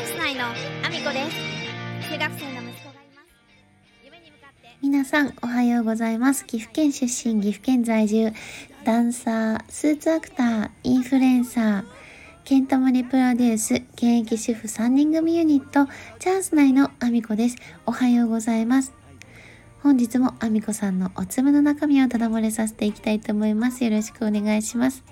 ンス内のアミコです。中学生の息子がいます。夢に向かって。皆さんおはようございます岐阜県出身岐阜県在住ダンサースーツアクターインフルエンサーケンタマリプロデュース現役主婦3人組ユニットチャンス内のアミコです。おはようございます。本日もアミコさんのおつむの中身をただ漏れさせていきたいと思います。よろしくお願いします。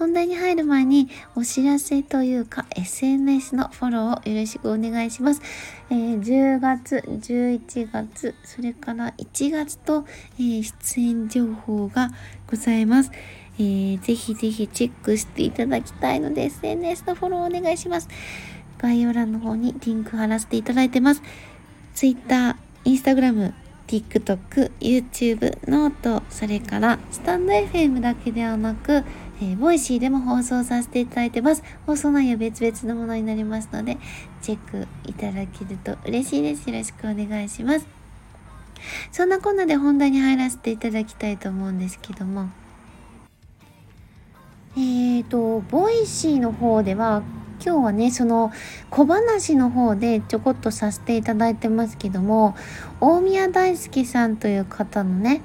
本題に入る前にお知らせというか SNS のフォローをよろしくお願いします。えー、10月、11月、それから1月と、えー、出演情報がございます。えー、ぜひぜひチェックしていただきたいので SNS のフォローお願いします。概要欄の方にリンク貼らせていただいてます。Twitter、Instagram、TikTok、YouTube、 note、それからスタンド FM だけではなく、えー、 Voicy でも放送させていただいてます。放送内容別々のものになりますので、チェックいただけると嬉しいです。よろしくお願いします。そんなこんなで本題に入らせていただきたいと思うんですけども、えーと、 Voicy の方では、今日はね、その小話の方でちょこっとさせていただいてますけども、大宮大輔さんという方のね、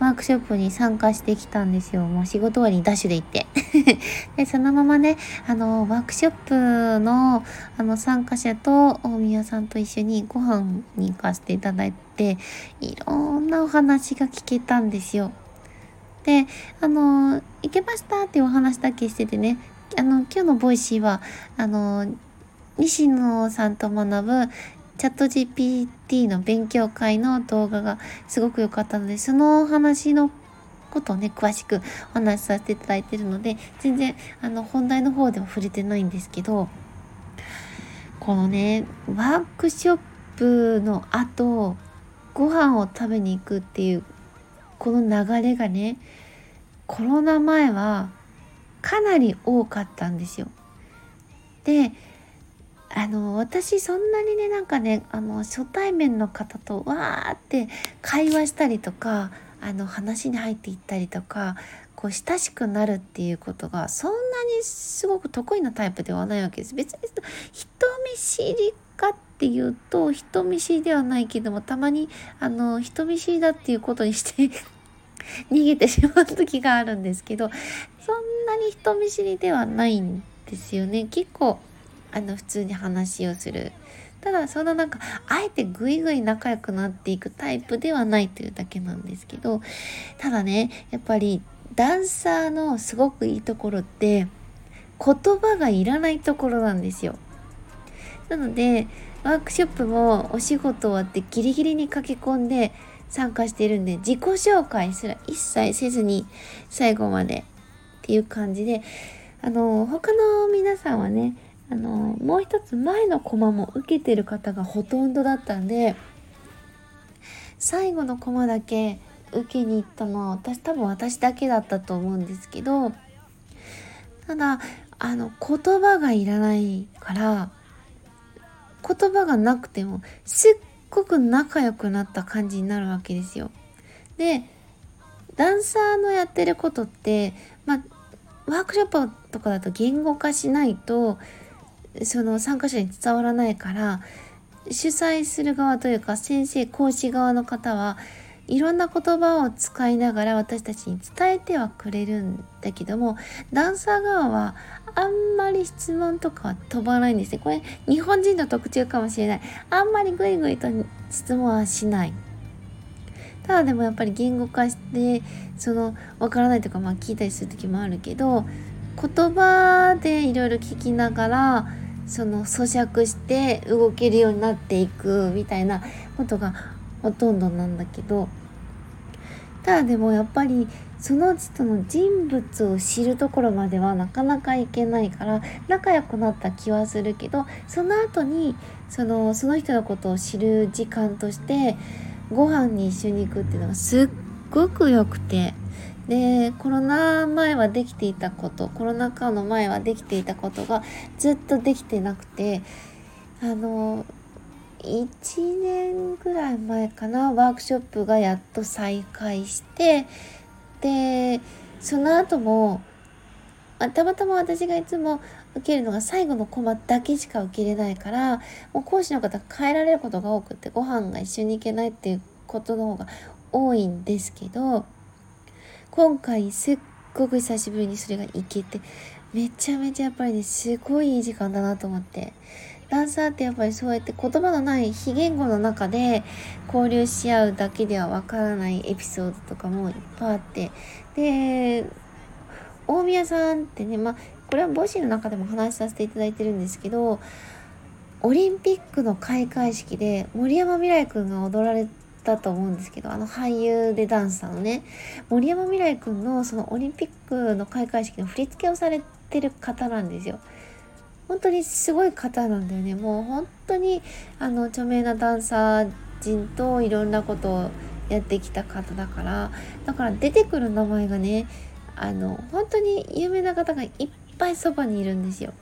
ワークショップに参加してきたんですよ。もう仕事終わりにダッシュで行って。で、そのままね、あの、ワークショップの、あの、参加者と大宮さんと一緒にご飯に行かせていただいて、いろんなお話が聞けたんですよ。で、あの、行けましたっていうお話だけしててね、あの、今日の Voicy は、あの、西野さんと学ぶチャット GPT の勉強会の動画がすごく良かったので、その話のことをね、詳しくお話しさせていただいてるので、全然、あの、本題の方では触れてないんですけど、このね、ワークショップの後、ご飯を食べに行くっていう、この流れがね、コロナ前はかなり多かったんですよ。で、あの私そんなにねなんかねあの初対面の方とわーって会話したりとかあの話に入っていったりとかこう親しくなるっていうことがそんなにすごく得意なタイプではないわけです。別に人見知りかっていうと人見知りではないけどもたまにあの人見知りだっていうことにして 逃げてしまう時があるんですけどそんなに人見知りではないんですよね。結構あの普通に話をする。ただそんななんかあえてぐいぐい仲良くなっていくタイプではないというだけなんですけどただねやっぱりダンサーのすごくいいところって言葉がいらないところなんですよ。なのでワークショップもお仕事終わってギリギリに駆け込んで参加してるんで自己紹介すら一切せずに最後までっていう感じであの他の皆さんはねあのもう一つ前のコマも受けてる方がほとんどだったんで最後のコマだけ受けに行ったのは私多分私だけだったと思うんですけどただあの言葉がいらないから言葉がなくてもすっごく仲良くなった感じになるわけですよ。でダンサーのやってることってまあワークショップとかだと言語化しないとその参加者に伝わらないから主催する側というか先生講師側の方はいろんな言葉を使いながら私たちに伝えてはくれるんだけどもダンサー側はあんまり質問とかは飛ばないんですね。これ日本人の特徴かもしれない。あんまりグイグイと質問はしない。ただでもやっぱり言語化してそのわからないとかまあ聞いたりする時もあるけど言葉でいろいろ聞きながらその咀嚼して動けるようになっていくみたいなことがほとんどなんだけどただでもやっぱりその人の人物を知るところまではなかなかいけないから仲良くなった気はするけどその後にそのその人のことを知る時間としてご飯に一緒に行くっていうのがすっごく良くて。でコロナ前はできていたことコロナ禍の前はできていたことがずっとできてなくてあの1年ぐらい前かなワークショップがやっと再開してでその後もたまたま私がいつも受けるのが最後のコマだけしか受けれないからもう講師の方が変えられることが多くてご飯が一緒に行けないっていうことの方が多いんですけど今回すっごく久しぶりにそれが行けてめちゃめちゃやっぱりねすごいいい時間だなと思って。ダンサーってやっぱりそうやって言葉のない非言語の中で交流し合うだけではわからないエピソードとかもいっぱいあって。で大宮さんってねまあこれは母子の中でも話させていただいてるんですけどオリンピックの開会式で森山未來君が踊られたと思うんですけどあの俳優でダンサーのね森山未來君のそのオリンピックの開会式の振り付けをされてる方なんですよ。本当にすごい方なんだよねもう本当にあの著名なダンサー陣といろんなことをやってきた方だからだから出てくる名前がねあの本当に有名な方がいっぱいそばにいるんですよ。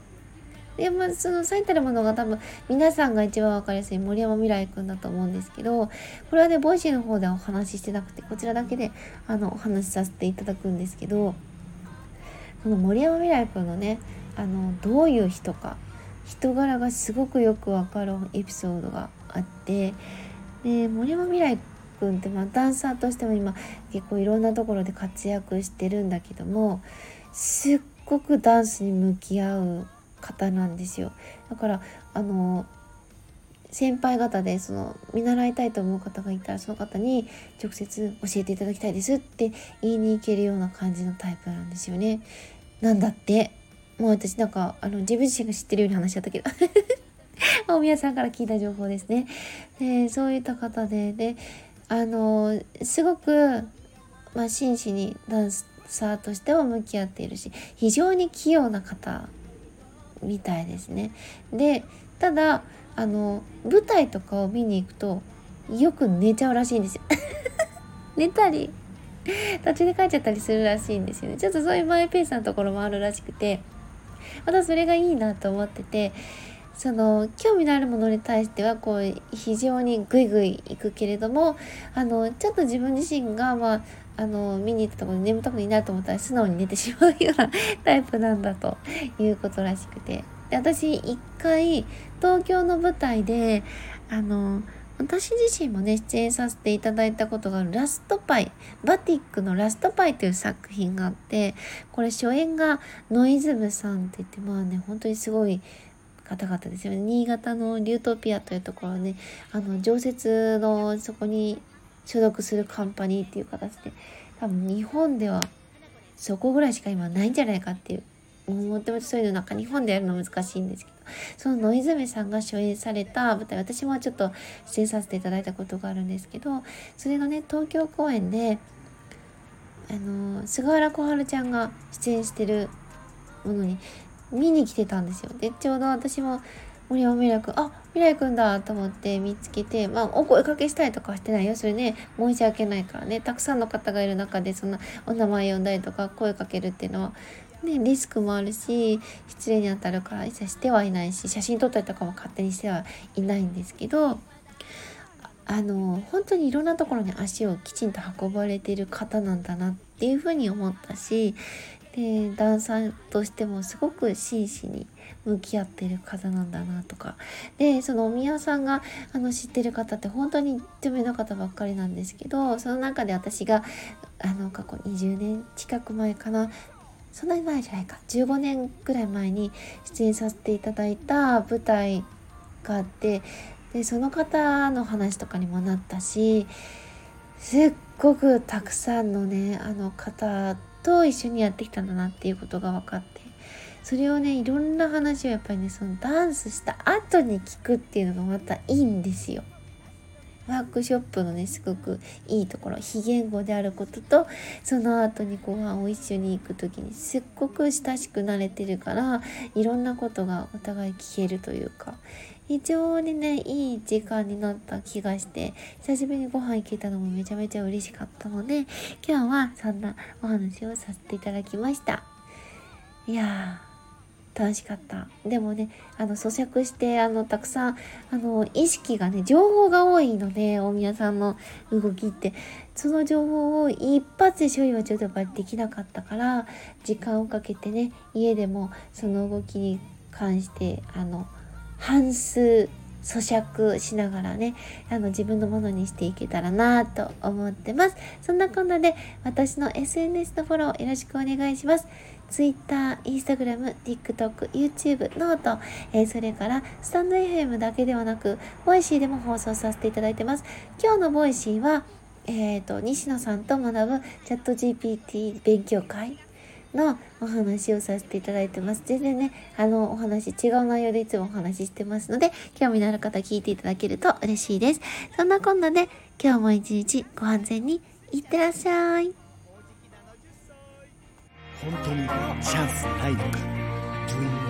でまあその最たるものが多分皆さんが一番分かりやすい森山未來くんだと思うんですけどこれはね Voicy の方ではお話ししてなくてこちらだけであのお話しさせていただくんですけどその森山未來くんのねあのどういう人か人柄がすごくよくわかるエピソードがあってで森山未来君ってまあダンサーとしても今結構いろんなところで活躍してるんだけどもすっごくダンスに向き合う方なんですよだからあの先輩方でその見習いたいと思う方がいたらその方に直接教えていただきたいですって言いに行けるような感じのタイプなんですよね。なんだってもう私なんかあの自分自身が知ってるように話しちゃったけど 大宮さんから聞いた情報ですね。でそういった方でであのすごく、まあ、真摯にダンサーとしても向き合っているし非常に器用な方みたいですね。でただあの舞台とかを見に行くとよく寝ちゃうらしいんですよ。寝たり途中で帰っちゃったりするらしいんですよね。ちょっとそういうマイペースなところもあるらしくてまたそれがいいなと思っててその興味のあるものに対してはこう非常にグイグイ行くけれどもあのちょっと自分自身がまああの見に行ったところで眠たくないなと思ったら素直に寝てしまうようなタイプなんだということらしくて。で私一回東京の舞台であの私自身もね出演させていただいたことがあるラストパイバティックのラストパイという作品があってこれ初演がノイズムさんって言ってまあね本当にすごい方々ですよね。新潟のリュートピアというところねあの常設のそこに所属するカンパニーっていう形で多分日本ではそこぐらいしか今ないんじゃないかっていうもともとそういうのなんか日本でやるの難しいんですけど。そのノイズメさんが初演された舞台私もちょっと出演させていただいたことがあるんですけどそれがね東京公演であの菅原小春ちゃんが出演してるものに見に来てたんですよ。でちょうど私も森山未来くんあ未来くんだと思って見つけてまあお声かけしたりとかしてないよ。それね申し訳ないからね。たくさんの方がいる中でそんなお名前呼んだりとか声かけるっていうのはね、リスクもあるし失礼にあたるから一切してはいないし写真撮ったりとかも勝手にしてはいないんですけどあの本当にいろんなところに足をきちんと運ばれてる方なんだなっていうふうに思ったしでダンサーとしてもすごく真摯に向き合ってる方なんだなとか。でそのお宮さんがあの知ってる方って本当に著名な方ばっかりなんですけどその中で私があの過去20年近く前かな。そんなに前じゃないか。15年くらい前に出演させていただいた舞台があってでその方の話とかにもなったしすっごくたくさんのねあの方と一緒にやってきたんだなっていうことが分かってそれをねいろんな話をやっぱりねそのダンスした後に聞くっていうのがまたいいんですよ。ワークショップのねすごくいいところ非言語であることとその後にご飯を一緒に行く時にすっごく親しくなれてるからいろんなことがお互い聞けるというか非常にねいい時間になった気がして久しぶりにご飯行けたのもめちゃめちゃ嬉しかったので今日はそんなお話をさせていただきました。いやー。楽しかった。でもね、あの、咀嚼して、あの、たくさん、あの、意識がね、情報が多いので、大宮さんの動きって、その情報を一発で処理はちょっとやっぱりできなかったから、時間をかけてね、家でもその動きに関して、あの、半数、咀嚼しながらね、あの自分のものにしていけたらなと思ってます。そんなこんなで私の SNS のフォローよろしくお願いします。Twitter、Instagram、TikTok、YouTube、 note、えーそれからスタンド FM だけではなく、 Voicy でも放送させていただいてます。今日の Voicy は、えっ、と、西野さんと学ぶチャット GPT 勉強会のお話をさせていただいてます。全然ね、あの、お話違う内容でいつもお話ししてますので、興味のある方聞いていただけると嬉しいです。そんなこんなで、今日も一日ご安全にいってらっしゃい。本当にチャンスないのか